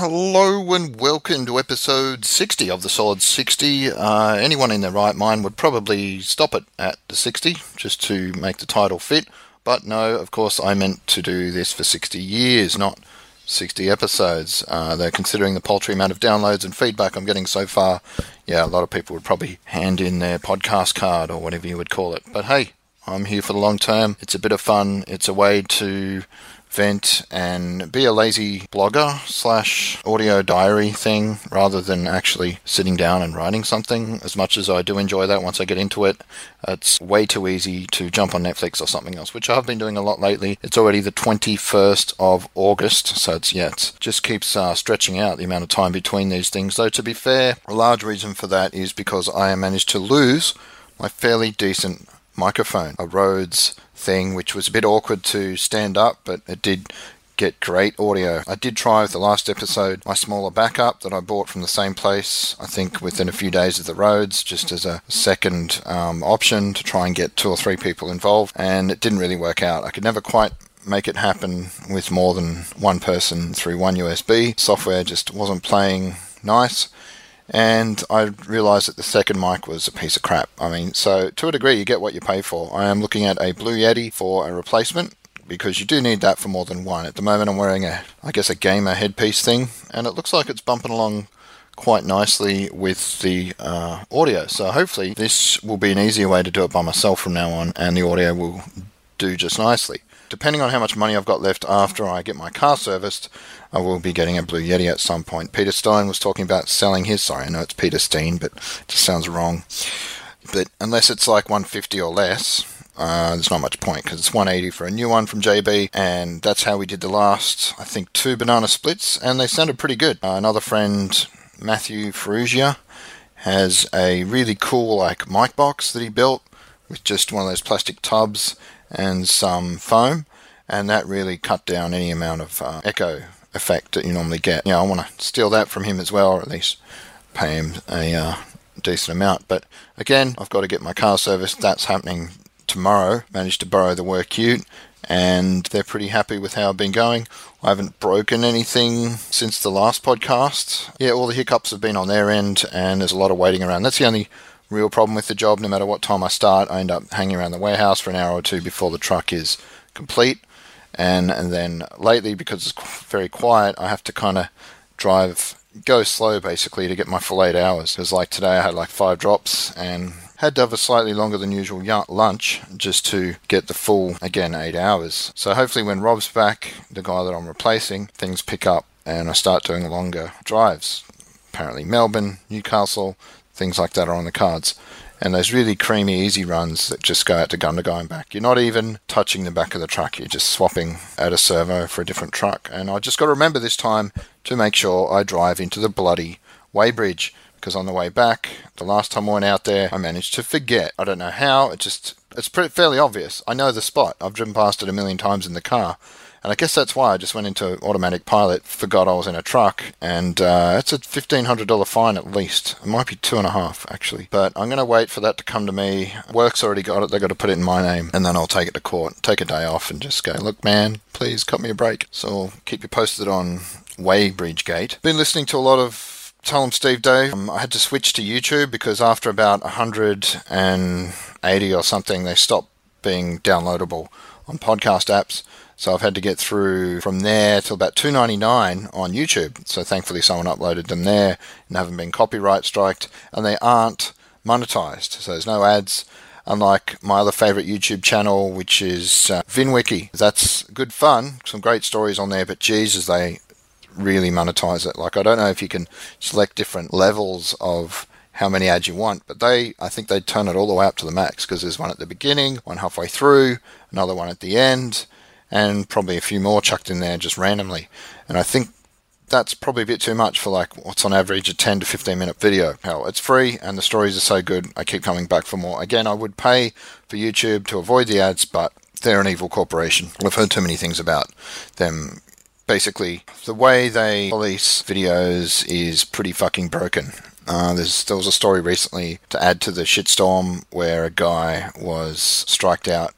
Hello and welcome to episode 60 of the Solid 60. Uh, anyone in their right mind would probably stop it at the 60 just to make the title fit. But no, of course, I meant to do this for 60 years, not 60 episodes. Uh, they're considering the paltry amount of downloads and feedback I'm getting so far. Yeah, a lot of people would probably hand in their podcast card or whatever you would call it. But hey, I'm here for the long term. It's a bit of fun. It's a way to vent and be a lazy blogger slash audio diary thing rather than actually sitting down and writing something. As much as I do enjoy that once I get into it, it's way too easy to jump on Netflix or something else, which I've been doing a lot lately. It's already the 21st of August, so it's, yeah, just keeps uh, stretching out the amount of time between these things. Though, to be fair, a large reason for that is because I managed to lose my fairly decent microphone, a Rhodes thing, which was a bit awkward to stand up, but it did get great audio. I did try with the last episode my smaller backup that I bought from the same place, I think within a few days of the roads, just as a second um, option to try and get two or three people involved, and it didn't really work out. I could never quite make it happen with more than one person through one USB. Software just wasn't playing nice and I realised that the second mic was a piece of crap. I mean, so to a degree, you get what you pay for. I am looking at a Blue Yeti for a replacement because you do need that for more than one. At the moment, I'm wearing a, I guess, a gamer headpiece thing, and it looks like it's bumping along quite nicely with the uh, audio. So hopefully, this will be an easier way to do it by myself from now on, and the audio will do just nicely. Depending on how much money I've got left after I get my car serviced, I will be getting a Blue Yeti at some point. Peter Stein was talking about selling his. Sorry, I know it's Peter Steen, but it just sounds wrong. But unless it's like 150 or less, uh, there's not much point because it's 180 for a new one from JB, and that's how we did the last, I think, two banana splits, and they sounded pretty good. Uh, another friend, Matthew Farrugia, has a really cool like mic box that he built with just one of those plastic tubs and some foam, and that really cut down any amount of uh, echo effect that you normally get. Yeah, I want to steal that from him as well, or at least pay him a uh, decent amount. But again, I've got to get my car serviced. That's happening tomorrow. Managed to borrow the work ute, and they're pretty happy with how I've been going. I haven't broken anything since the last podcast. Yeah, all the hiccups have been on their end, and there's a lot of waiting around. That's the only real problem with the job. No matter what time I start, I end up hanging around the warehouse for an hour or two before the truck is complete. And, and then lately, because it's very quiet, I have to kind of drive, go slow basically to get my full eight hours. Because like today, I had like five drops and had to have a slightly longer than usual lunch just to get the full, again, eight hours. So hopefully, when Rob's back, the guy that I'm replacing, things pick up and I start doing longer drives. Apparently, Melbourne, Newcastle, things like that are on the cards. And those really creamy, easy runs that just go out to Gundagai and back. You're not even touching the back of the truck, you're just swapping out a servo for a different truck. And I just got to remember this time to make sure I drive into the bloody weighbridge because on the way back, the last time I went out there, I managed to forget. I don't know how, it just, it's pretty, fairly obvious. I know the spot, I've driven past it a million times in the car. And I guess that's why I just went into automatic pilot, forgot I was in a truck, and uh, it's a fifteen hundred dollar fine at least. It might be two and a half actually, but I'm going to wait for that to come to me. Work's already got it; they've got to put it in my name, and then I'll take it to court, take a day off, and just go, look, man, please cut me a break. So I'll keep you posted on Weighbridge Gate. Been listening to a lot of Tell 'em Steve Dave. Um, I had to switch to YouTube because after about 180 or something, they stopped being downloadable on podcast apps. So I've had to get through from there till about 2.99 on YouTube. So thankfully someone uploaded them there and haven't been copyright striked, and they aren't monetized. So there's no ads. Unlike my other favorite YouTube channel, which is uh, VinWiki, that's good fun, some great stories on there. But Jesus, they really monetize it. Like I don't know if you can select different levels of how many ads you want, but they, I think they turn it all the way up to the max because there's one at the beginning, one halfway through, another one at the end, and probably a few more chucked in there just randomly. And I think that's probably a bit too much for like what's on average a 10 to 15 minute video. Hell, it's free and the stories are so good, I keep coming back for more. Again, I would pay for YouTube to avoid the ads, but they're an evil corporation. I've heard too many things about them. Basically, the way they police videos is pretty fucking broken. Uh, there was a story recently to add to the shitstorm where a guy was striked out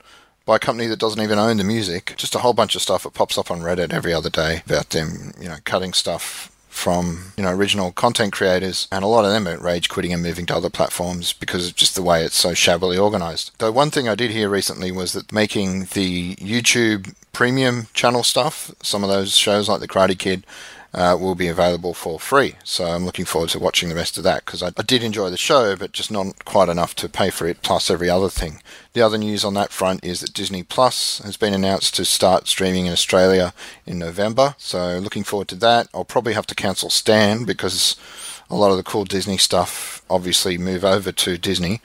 by a company that doesn't even own the music. Just a whole bunch of stuff that pops up on Reddit every other day about them, you know, cutting stuff from you know original content creators, and a lot of them are rage quitting and moving to other platforms because of just the way it's so shabbily organized. Though one thing I did hear recently was that making the YouTube premium channel stuff, some of those shows like The Karate Kid uh, will be available for free. So I'm looking forward to watching the rest of that because I, I, did enjoy the show, but just not quite enough to pay for it, plus every other thing. The other news on that front is that Disney Plus has been announced to start streaming in Australia in November. So looking forward to that. I'll probably have to cancel Stan because a lot of the cool Disney stuff obviously move over to Disney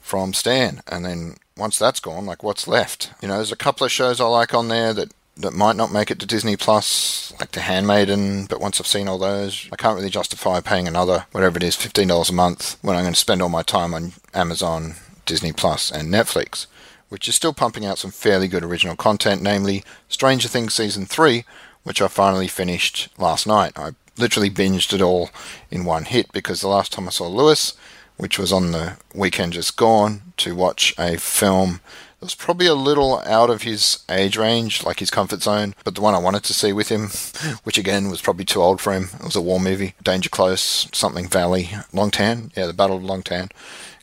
from Stan. And then once that's gone, like what's left? You know, there's a couple of shows I like on there that that might not make it to Disney Plus, like The Handmaiden, but once I've seen all those, I can't really justify paying another, whatever it is, $15 a month when I'm going to spend all my time on Amazon, Disney Plus, and Netflix, which is still pumping out some fairly good original content, namely Stranger Things Season 3, which I finally finished last night. I literally binged it all in one hit because the last time I saw Lewis, which was on the weekend just gone, to watch a film it was probably a little out of his age range, like his comfort zone, but the one I wanted to see with him, which again was probably too old for him, it was a war movie. Danger Close, something Valley, Long Tan. Yeah, the Battle of Long Tan.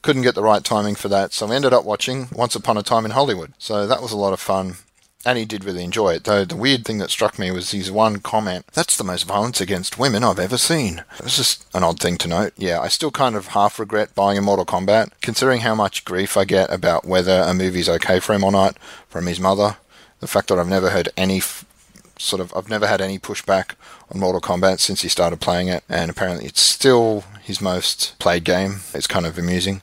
Couldn't get the right timing for that, so we ended up watching Once Upon a Time in Hollywood. So that was a lot of fun and he did really enjoy it. Though the weird thing that struck me was his one comment that's the most violence against women I've ever seen. It was just an odd thing to note. Yeah, I still kind of half regret buying a Mortal Kombat, considering how much grief I get about whether a movie's okay for him or not from his mother. The fact that I've never heard any f- sort of, I've never had any pushback on Mortal Kombat since he started playing it, and apparently it's still his most played game. It's kind of amusing.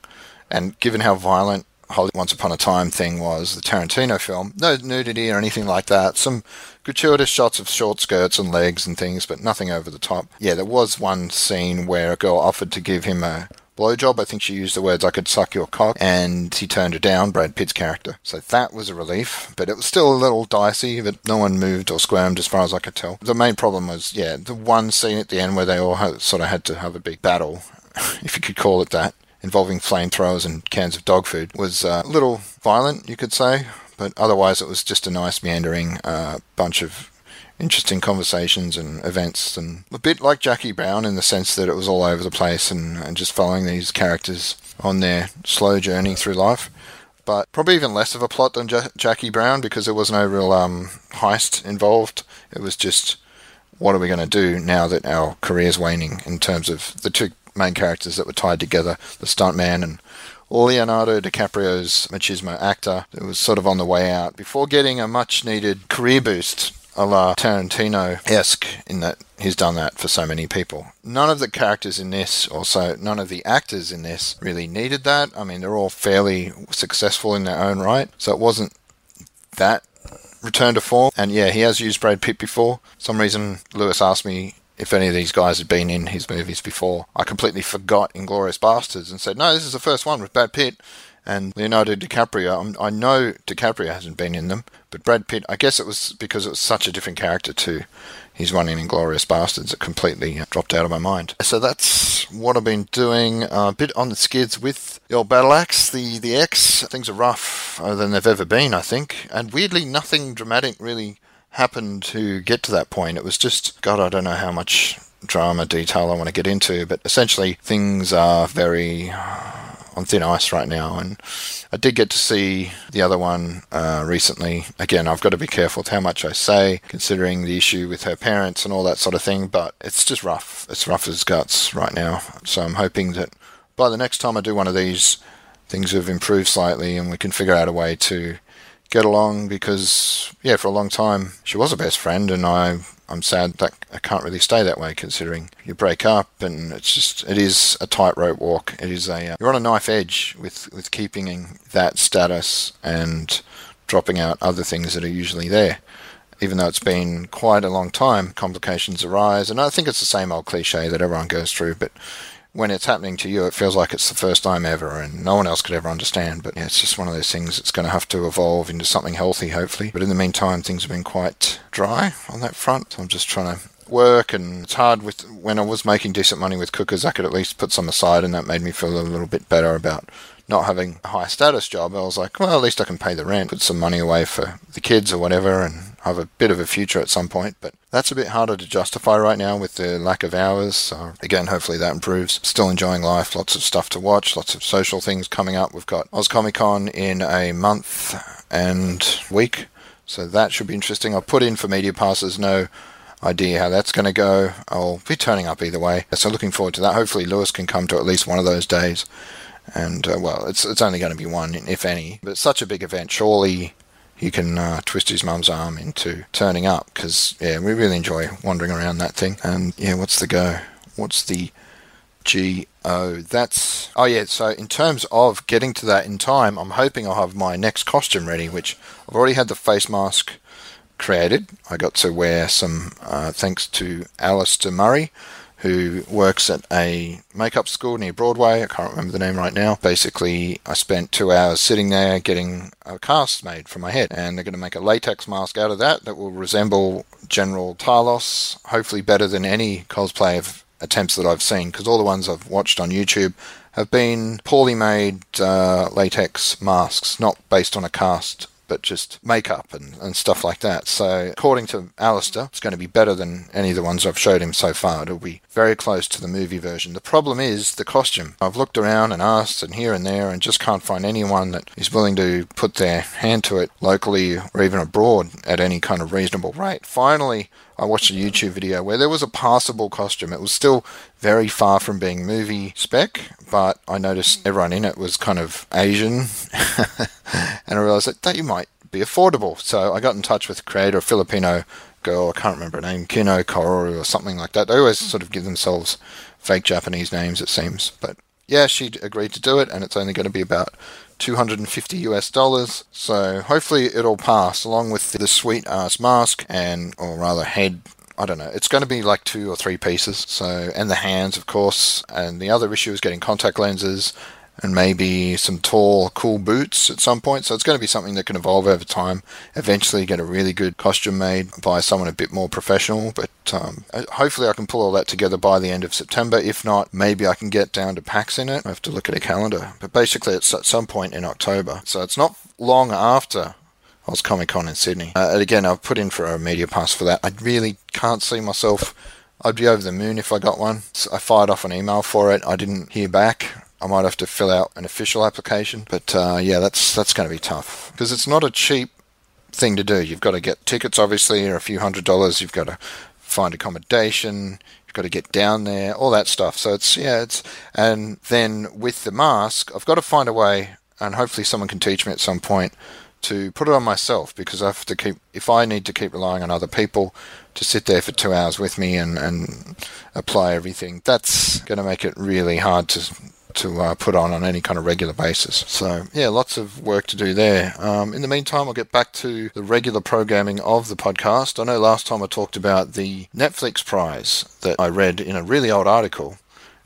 And given how violent Once Upon a Time thing was, the Tarantino film. No nudity or anything like that. Some gratuitous shots of short skirts and legs and things, but nothing over the top. Yeah, there was one scene where a girl offered to give him a blowjob. I think she used the words, I could suck your cock, and he turned her down, Brad Pitt's character. So that was a relief, but it was still a little dicey, but no one moved or squirmed as far as I could tell. The main problem was, yeah, the one scene at the end where they all sort of had to have a big battle, if you could call it that involving flamethrowers and cans of dog food was uh, a little violent, you could say, but otherwise it was just a nice meandering uh, bunch of interesting conversations and events, and a bit like Jackie Brown in the sense that it was all over the place and, and just following these characters on their slow journey through life. But probably even less of a plot than ja- Jackie Brown because there was no real um, heist involved. It was just what are we going to do now that our career's waning in terms of the two main characters that were tied together the stuntman and Leonardo DiCaprio's machismo actor who was sort of on the way out before getting a much needed career boost a la Tarantino esque in that he's done that for so many people. None of the characters in this, also none of the actors in this, really needed that. I mean, they're all fairly successful in their own right, so it wasn't that return to form. And yeah, he has used Brad Pitt before. some reason, Lewis asked me if any of these guys had been in his movies before. I completely forgot Inglorious Basterds and said, no, this is the first one with Brad Pitt and Leonardo DiCaprio. Um, I know DiCaprio hasn't been in them, but Brad Pitt, I guess it was because it was such a different character to his one in Inglorious Basterds. It completely uh, dropped out of my mind. So that's what I've been doing. Uh, a bit on the skids with old battle axe, the, the X. Things are rough uh, than they've ever been, I think. And weirdly, nothing dramatic really happened to get to that point. It was just, God, I don't know how much drama detail I want to get into, but essentially things are very on thin ice right now. And I did get to see the other one uh, recently. Again, I've got to be careful with how much I say, considering the issue with her parents and all that sort of thing, but it's just rough. It's rough as guts right now. So I'm hoping that by the next time I do one of these, things have improved slightly and we can figure out a way to get along because yeah, for a long time she was a best friend, and I I'm sad that I can't really stay that way considering you break up and it's just it is a tightrope walk. It is a uh, you're on a knife edge with with keeping that status and dropping out other things that are usually there. Even though it's been quite a long time, complications arise, and I think it's the same old cliche that everyone goes through. But when it's happening to you, it feels like it's the first time ever, and no one else could ever understand. But yeah, it's just one of those things that's going to have to evolve into something healthy, hopefully. But in the meantime, things have been quite dry on that front. So I'm just trying to work, and it's hard with when I was making decent money with cookers, I could at least put some aside, and that made me feel a little bit better about not having a high status job. I was like, well, at least I can pay the rent, put some money away for the kids or whatever, and have a bit of a future at some point, but that's a bit harder to justify right now with the lack of hours. So again, hopefully that improves. Still enjoying life, lots of stuff to watch, lots of social things coming up. We've got Oz Comic Con in a month and week, so that should be interesting. I've put in for media passes, no idea how that's going to go. I'll be turning up either way. So looking forward to that. Hopefully Lewis can come to at least one of those days. And uh, well, it's it's only going to be one, if any. But such a big event. Surely he can uh, twist his mum's arm into turning up because yeah, we really enjoy wandering around that thing. And yeah, what's the go? What's the G O? That's oh yeah. So in terms of getting to that in time, I'm hoping I'll have my next costume ready, which I've already had the face mask created. I got to wear some uh, thanks to Alistair Murray who works at a makeup school near Broadway. I can't remember the name right now. Basically, I spent two hours sitting there getting a cast made for my head, and they're going to make a latex mask out of that that will resemble General Talos, hopefully better than any cosplay of attempts that I've seen, because all the ones I've watched on YouTube have been poorly made uh, latex masks, not based on a cast but just makeup and, and stuff like that. So, according to Alistair, it's going to be better than any of the ones I've showed him so far. It'll be very close to the movie version. The problem is the costume. I've looked around and asked and here and there and just can't find anyone that is willing to put their hand to it locally or even abroad at any kind of reasonable rate. Finally, I watched a YouTube video where there was a passable costume. It was still very far from being movie spec, but I noticed everyone in it was kind of Asian, and I realized that that you might be affordable. So I got in touch with creator, a Filipino girl, I can't remember her name, Kino Kororu or something like that. They always sort of give themselves fake Japanese names, it seems. But yeah, she agreed to do it, and it's only going to be about 250 US dollars. So hopefully it'll pass along with the sweet ass mask and, or rather, head. I don't know. It's going to be like two or three pieces. So, and the hands, of course. And the other issue is getting contact lenses and maybe some tall, cool boots at some point. So it's going to be something that can evolve over time. Eventually, get a really good costume made by someone a bit more professional. But um, hopefully, I can pull all that together by the end of September. If not, maybe I can get down to PAX in it. I have to look at a calendar. But basically, it's at some point in October. So it's not long after Oz Comic Con in Sydney. Uh, and again, I've put in for a media pass for that. I really can't see myself. I'd be over the moon if I got one. So I fired off an email for it. I didn't hear back. I might have to fill out an official application. But uh, yeah, that's that's going to be tough because it's not a cheap thing to do. You've got to get tickets, obviously, or a few hundred dollars. You've got to find accommodation. You've got to get down there, all that stuff. So it's yeah, it's and then with the mask, I've got to find a way, and hopefully someone can teach me at some point to put it on myself because I have to keep if I need to keep relying on other people to sit there for two hours with me and, and apply everything, that's going to make it really hard to to uh, put on on any kind of regular basis. So yeah, lots of work to do there. Um, in the meantime, I'll get back to the regular programming of the podcast. I know last time I talked about the Netflix prize that I read in a really old article,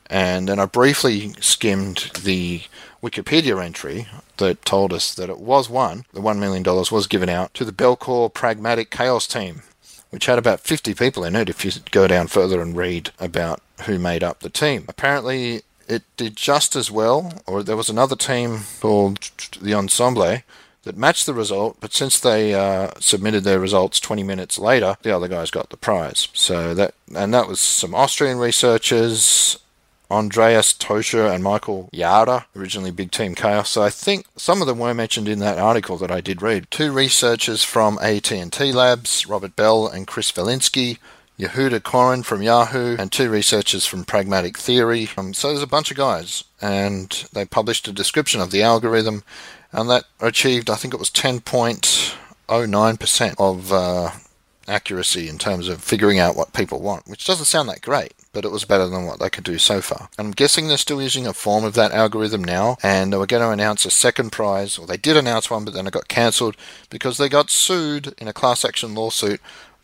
and then I briefly skimmed the Wikipedia entry that told us that it was won. The $1 million was given out to the BellKor Pragmatic Chaos team, which had about 50 people in it if you go down further and read about who made up the team. Apparently, it did just as well, or there was another team called the Ensemble that matched the result, but since they uh, submitted their results 20 minutes later, the other guys got the prize. So that and that was some Austrian researchers, Andreas Toscher and Michael Jahrer, originally Big Team Chaos. So I think some of them were mentioned in that article that I did read. Two researchers from AT&T Labs, Robert Bell and Chris Volinsky, Yehuda Koren from Yahoo, and two researchers from Pragmatic Theory. Um, so there's a bunch of guys, and they published a description of the algorithm, and that achieved, I think it was 10.09% of uh, accuracy in terms of figuring out what people want, which doesn't sound that great, but it was better than what they could do so far. I'm guessing they're still using a form of that algorithm now, and they were going to announce a second prize, or they did announce one, but then it got cancelled because they got sued in a class action lawsuit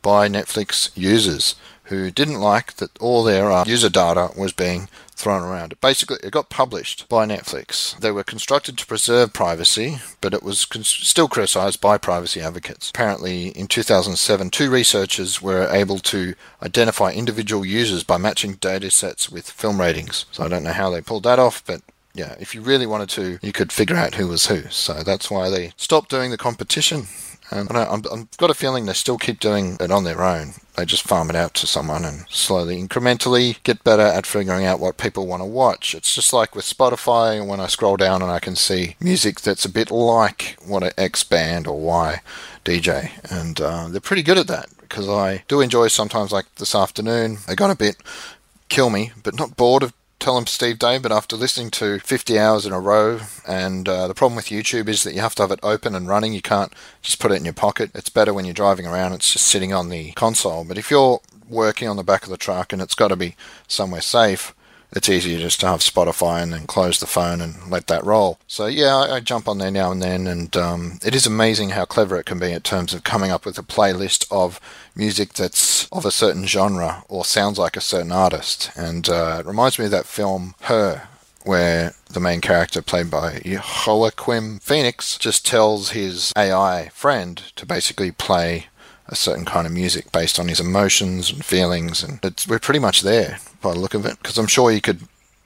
by Netflix users who didn't like that all their uh, user data was being thrown around. Basically, it got published by Netflix. They were constructed to preserve privacy, but it was still criticized by privacy advocates. Apparently, in 2007, two researchers were able to identify individual users by matching data sets with film ratings. So I don't know how they pulled that off, but yeah, if you really wanted to, you could figure out who was who. So that's why they stopped doing the competition And I have got a feeling they still keep doing it on their own. They just farm it out to someone and slowly, incrementally get better at figuring out what people want to watch. It's just like with Spotify, when I scroll down and I can see music that's a bit like what an X band or Y DJ. And uh, they're pretty good at that because I do enjoy sometimes, like this afternoon, they got a bit kill me, but not bored of Tell 'em Steve but after listening to 50 hours in a row, and uh, the problem with YouTube is that you have to have it open and running. You can't just put it in your pocket. It's better when you're driving around, it's just sitting on the console. But if you're working on the back of the truck and it's got to be somewhere safe, it's easier just to have Spotify and then close the phone and let that roll. So yeah, I, I jump on there now and then, and um, it is amazing how clever it can be in terms of coming up with a playlist of music that's of a certain genre or sounds like a certain artist. And uh, it reminds me of that film Her, where the main character, played by Joaquin Phoenix, just tells his AI friend to basically play a certain kind of music based on his emotions and feelings, and we're pretty much there by the look of it. Because I'm sure you could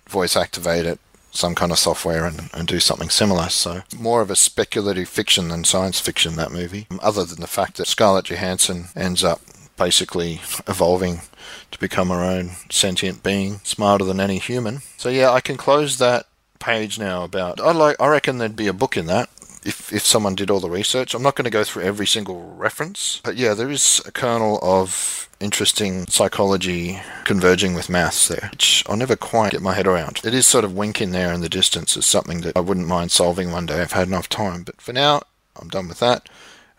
voice activate it, some kind of software, and, and do something similar. So more of a speculative fiction than science fiction. That movie, um, other than the fact that Scarlett Johansson ends up basically evolving to become her own sentient being, smarter than any human. So yeah, I can close that page now about I like I reckon there'd be a book in that if, if someone did all the research. I'm not going to go through every single reference, but yeah, there is a kernel of interesting psychology converging with maths there, which I'll never quite get my head around. It is sort of winking there in the distance as something that I wouldn't mind solving one day. if I've had enough time, but for now, I'm done with that.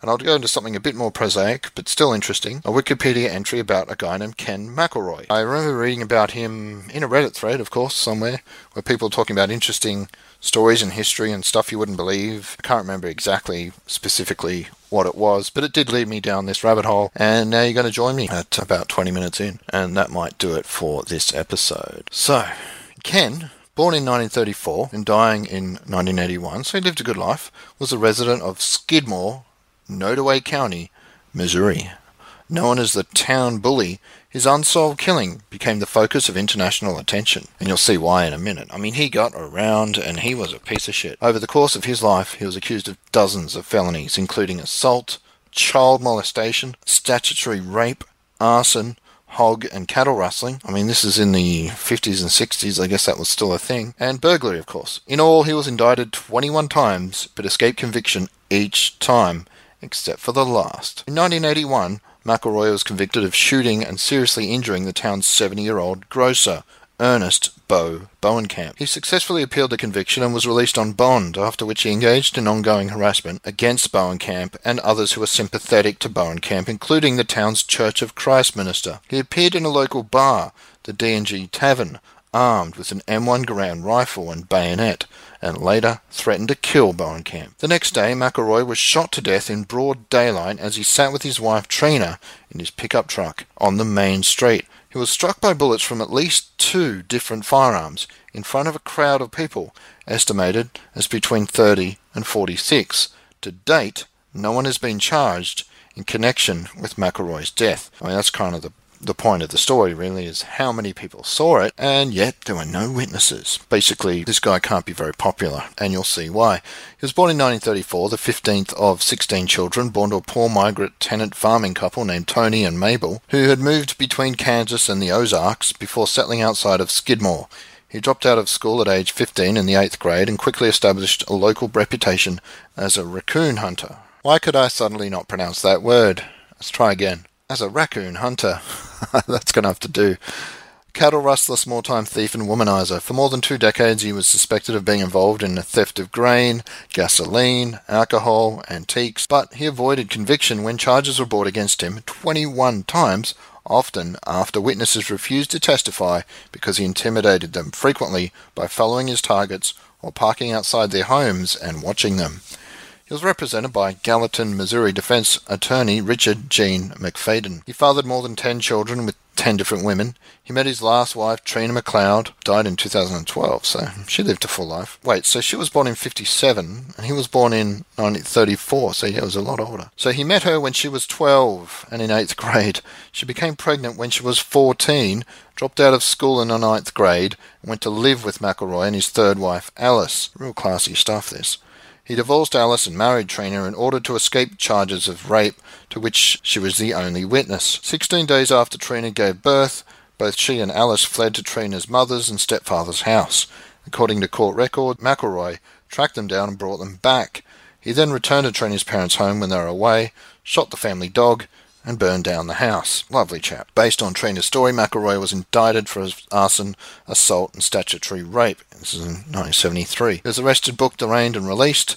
And I'll go into something a bit more prosaic, but still interesting. A Wikipedia entry about a guy named Ken McElroy. I remember reading about him in a Reddit thread, of course, somewhere, where people were talking about interesting stories and history and stuff you wouldn't believe. I can't remember exactly specifically what it was, but it did lead me down this rabbit hole. And now you're going to join me at about 20 minutes in, and that might do it for this episode. So, Ken born in 1934 and dying in 1981, so he lived a good life, was a resident of Skidmore, Nodaway County, Missouri. Known as the town bully, his unsolved killing became the focus of international attention. And you'll see why in a minute. I mean, he got around and he was a piece of shit. Over the course of his life, he was accused of dozens of felonies, including assault, child molestation, statutory rape, arson, hog and cattle rustling. I mean, this is in the 50s and 60s, I guess that was still a thing. And burglary, of course. In all, he was indicted 21 times, but escaped conviction each time except for the last. In 1981, McElroy was convicted of shooting and seriously injuring the town's 70 year old grocer, Ernest Bo Bowenkamp. He successfully appealed the conviction and was released on bond, after which he engaged in ongoing harassment against Bowenkamp and others who were sympathetic to Bowenkamp, including the town's Church of Christ minister. He appeared in a local bar, the D&G Tavern, armed with an M1 Garand rifle and bayonet, and later threatened to kill Bowenkamp. The next day, McElroy was shot to death in broad daylight as he sat with his wife Trena in his pickup truck on the main street. He was struck by bullets from at least two different firearms in front of a crowd of people, estimated as between 30 and 46. To date, no one has been charged in connection with McElroy's death. I mean, that's kind of the the point of the story really is how many people saw it, and yet there were no witnesses. Basically, this guy can't be very popular, and you'll see why. He was born in 1934, the 15th of 16 children, born to a poor migrant tenant farming couple named Tony and Mabel, who had moved between Kansas and the Ozarks before settling outside of Skidmore. He dropped out of school at age 15 in the 8th grade and quickly established a local reputation as a raccoon hunter. Why could I suddenly not pronounce that word? Let's try again. As a raccoon hunter. That's going to have to do. Cattle rustler, small time thief, and womanizer. For more than two decades, he was suspected of being involved in the theft of grain, gasoline, alcohol, antiques, but he avoided conviction when charges were brought against him 21 times, often after witnesses refused to testify because he intimidated them, frequently by following his targets or parking outside their homes and watching them. He was represented by Gallatin, Missouri defense attorney Richard Gene McFadden. He fathered more than 10 children with 10 different women. He met his last wife, Trena McCloud, died in 2012, so she lived a full life. Wait, so she was born in 57, and he was born in 1934, so he was a lot older. So he met her when she was 12 and in 8th grade. She became pregnant when she was 14, dropped out of school in the 9th grade, and went to live with McElroy and his third wife, Alice. Real classy stuff, this. He divorced Alice and married Trena in order to escape charges of rape to which she was the only witness. Sixteen days after Trena gave birth, both she and Alice fled to Trena's mother's and stepfather's house. According to court record, McElroy tracked them down and brought them back. He then returned to Trena's parents' home when they were away, shot the family dog, and burned down the house. Lovely chap. Based on Trena's story, McElroy was indicted for arson, assault, and statutory rape. This is in 1973. He was arrested, booked, arraigned, and released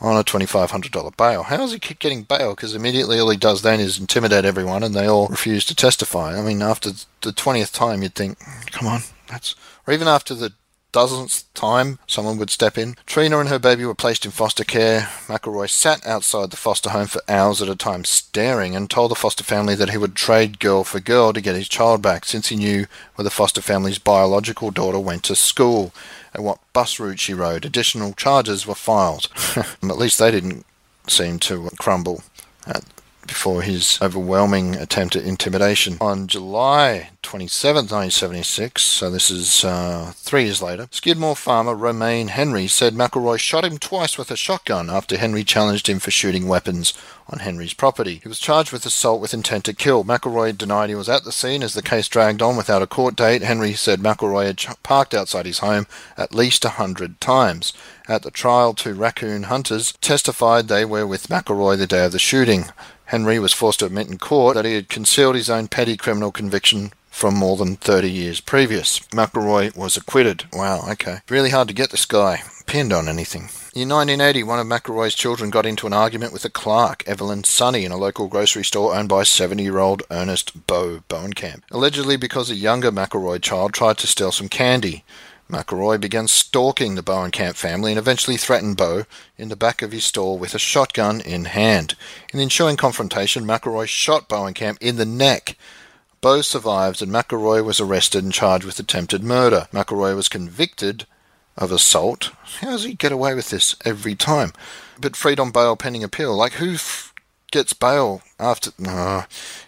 on a $2,500 bail. How does he keep getting bail? Because immediately all he does then is intimidate everyone and they all refuse to testify. I mean, after the 20th time, you'd think, come on, that's. Or even after the dozenth time someone would step in. Trena and her baby were placed in foster care. McElroy sat outside the foster home for hours at a time staring and told the foster family that he would trade girl for girl to get his child back since he knew where the foster family's biological daughter went to school and what bus route she rode. Additional charges were filed. at least they didn't seem to crumble at before his overwhelming attempt at intimidation. On July 27, 1976, so this is uh, three years later, Skidmore farmer Romaine Henry said McElroy shot him twice with a shotgun after Henry challenged him for shooting weapons on Henry's property. He was charged with assault with intent to kill. McElroy denied he was at the scene as the case dragged on without a court date. Henry said McElroy had parked outside his home at least a hundred times. At the trial, two raccoon hunters testified they were with McElroy the day of the shooting. Henry was forced to admit in court that he had concealed his own petty criminal conviction from more than 30 years previous. McElroy was acquitted. Wow, okay. Really hard to get this guy pinned on anything. In 1980, one of McElroy's children got into an argument with a clerk, Evelyn Sonny, in a local grocery store owned by 70 year old Ernest Bo Bowenkamp, allegedly because a younger McElroy child tried to steal some candy. McElroy began stalking the Bowenkamp family and eventually threatened Bo in the back of his store with a shotgun in hand. In the ensuing confrontation, McElroy shot Bowenkamp in the neck. Bo survived and McElroy was arrested and charged with attempted murder. McElroy was convicted of assault. How does he get away with this every time? But freed on bail pending appeal. Like, who f- gets bail after. Uh,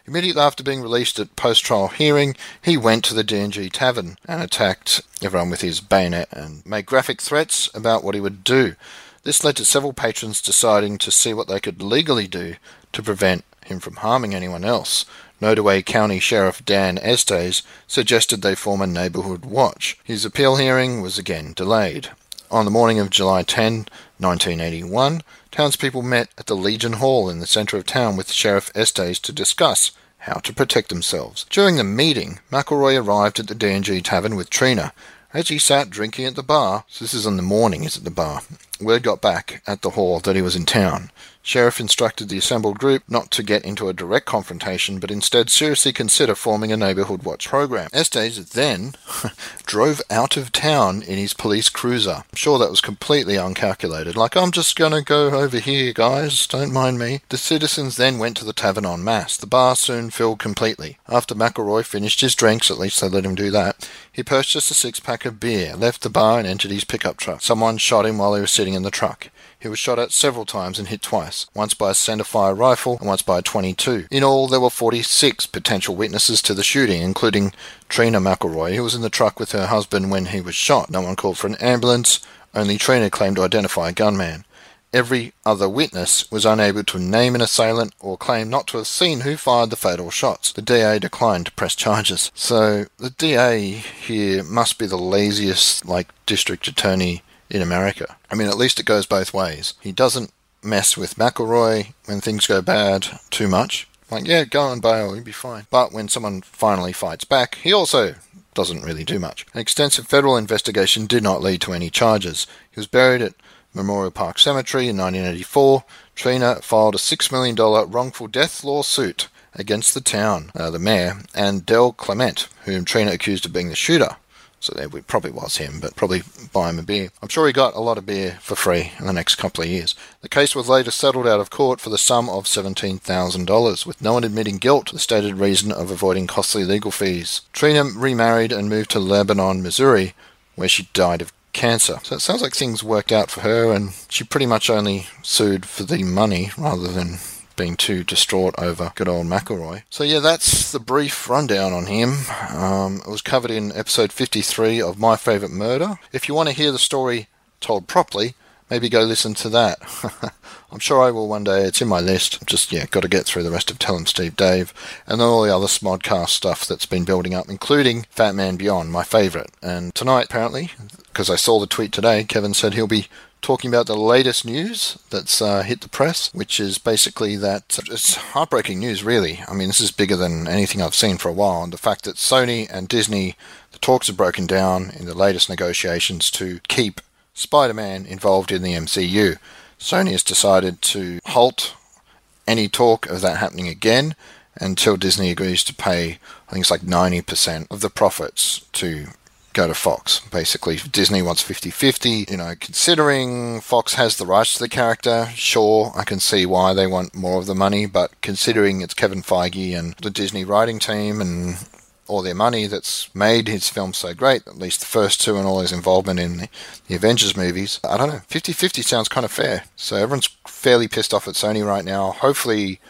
immediately after being released at post trial hearing, he went to the D&G tavern and attacked everyone with his bayonet and made graphic threats about what he would do. This led to several patrons deciding to see what they could legally do to prevent him from harming anyone else. Nodaway County Sheriff Dan Estes suggested they form a neighborhood watch. His appeal hearing was again delayed. On the morning of July 10, 1981, townspeople met at the Legion Hall in the centre of town with Sheriff Estes to discuss how to protect themselves. During the meeting, McElroy arrived at the D&G Tavern with Trena. As he sat drinking at the bar, so this is in the morning, he's at the bar, word got back at the hall that he was in town. Sheriff instructed the assembled group not to get into a direct confrontation, but instead seriously consider forming a neighborhood watch program. Estes then drove out of town in his police cruiser. I'm sure that was completely uncalculated. Like, I'm just gonna go over here, guys, don't mind me. The citizens then went to the tavern en masse. The bar soon filled completely. After McElroy finished his drinks, at least they let him do that, he purchased a six pack of beer, left the bar, and entered his pickup truck. Someone shot him while he was sitting in the truck. He was shot at several times and hit twice, once by a centerfire rifle and once by a 22. In all, there were 46 potential witnesses to the shooting, including Trena McElroy, who was in the truck with her husband when he was shot. No one called for an ambulance, only Trena claimed to identify a gunman. Every other witness was unable to name an assailant or claim not to have seen who fired the fatal shots. The DA declined to press charges. So the DA here must be the laziest, like, district attorney in America. I mean, at least it goes both ways. He doesn't mess with McElroy when things go bad too much. Like, yeah, go on bail, you'll be fine. But when someone finally fights back, he also doesn't really do much. An extensive federal investigation did not lead to any charges. He was buried at Memorial Park Cemetery in 1984. Trena filed a $6 million wrongful death lawsuit against the town, uh, the mayor, and Del Clement, whom Trena accused of being the shooter. So there probably was him, but probably buy him a beer. I'm sure he got a lot of beer for free in the next couple of years. The case was later settled out of court for the sum of $17,000, with no one admitting guilt, the stated reason of avoiding costly legal fees. Trena remarried and moved to Lebanon, Missouri, where she died of cancer. So it sounds like things worked out for her, and she pretty much only sued for the money rather than being too distraught over good old McElroy. So yeah, that's the brief rundown on him. Um, it was covered in episode 53 of My Favourite Murder. If you want to hear the story told properly, maybe go listen to that. I'm sure I will one day. It's in my list. Just yeah, got to get through the rest of Tell 'em Steve Dave and all the other Smodcast stuff that's been building up, including Fat Man Beyond, my favourite. And tonight, apparently, because I saw the tweet today, Kevin said he'll be talking about the latest news that's uh, hit the press, which is basically that it's heartbreaking news, really. I mean, this is bigger than anything I've seen for a while. And the fact that Sony and Disney, the talks have broken down in the latest negotiations to keep Spider Man involved in the MCU. Sony has decided to halt any talk of that happening again until Disney agrees to pay, I think it's like 90% of the profits to go to Fox. Basically, Disney wants 50 50. You know, considering Fox has the rights to the character, sure, I can see why they want more of the money, but considering it's Kevin Feige and the Disney writing team and all their money that's made his film so great, at least the first two and all his involvement in the, the Avengers movies. I don't know, 50 50 sounds kind of fair. So everyone's fairly pissed off at Sony right now. Hopefully,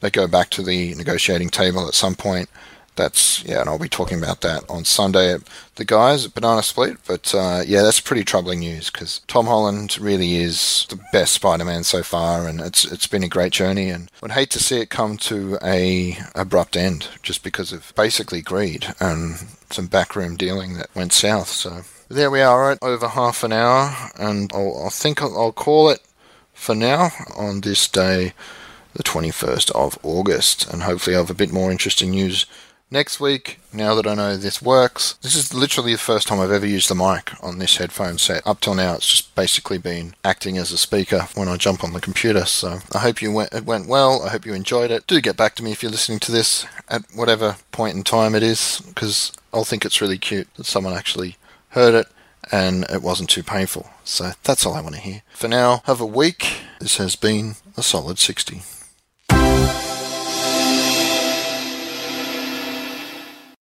they go back to the negotiating table at some point that's yeah, and I'll be talking about that on Sunday at the guys at Banana Split. But uh, yeah, that's pretty troubling news because Tom Holland really is the best Spider-Man so far, and it's it's been a great journey. And would hate to see it come to a abrupt end just because of basically greed and some backroom dealing that went south. So there we are, right over half an hour, and I'll, I think I'll, I'll call it for now on this day the 21st of August, and hopefully I'll have a bit more interesting news Next week, now that I know this works, this is literally the first time I've ever used the mic on this headphone set. Up till now, it's just basically been acting as a speaker when I jump on the computer. So I hope you went, it went well. I hope you enjoyed it. Do get back to me if you're listening to this at whatever point in time it is, because I'll think it's really cute that someone actually heard it and it wasn't too painful. So that's all I want to hear. For now, have a week. This has been a solid 60.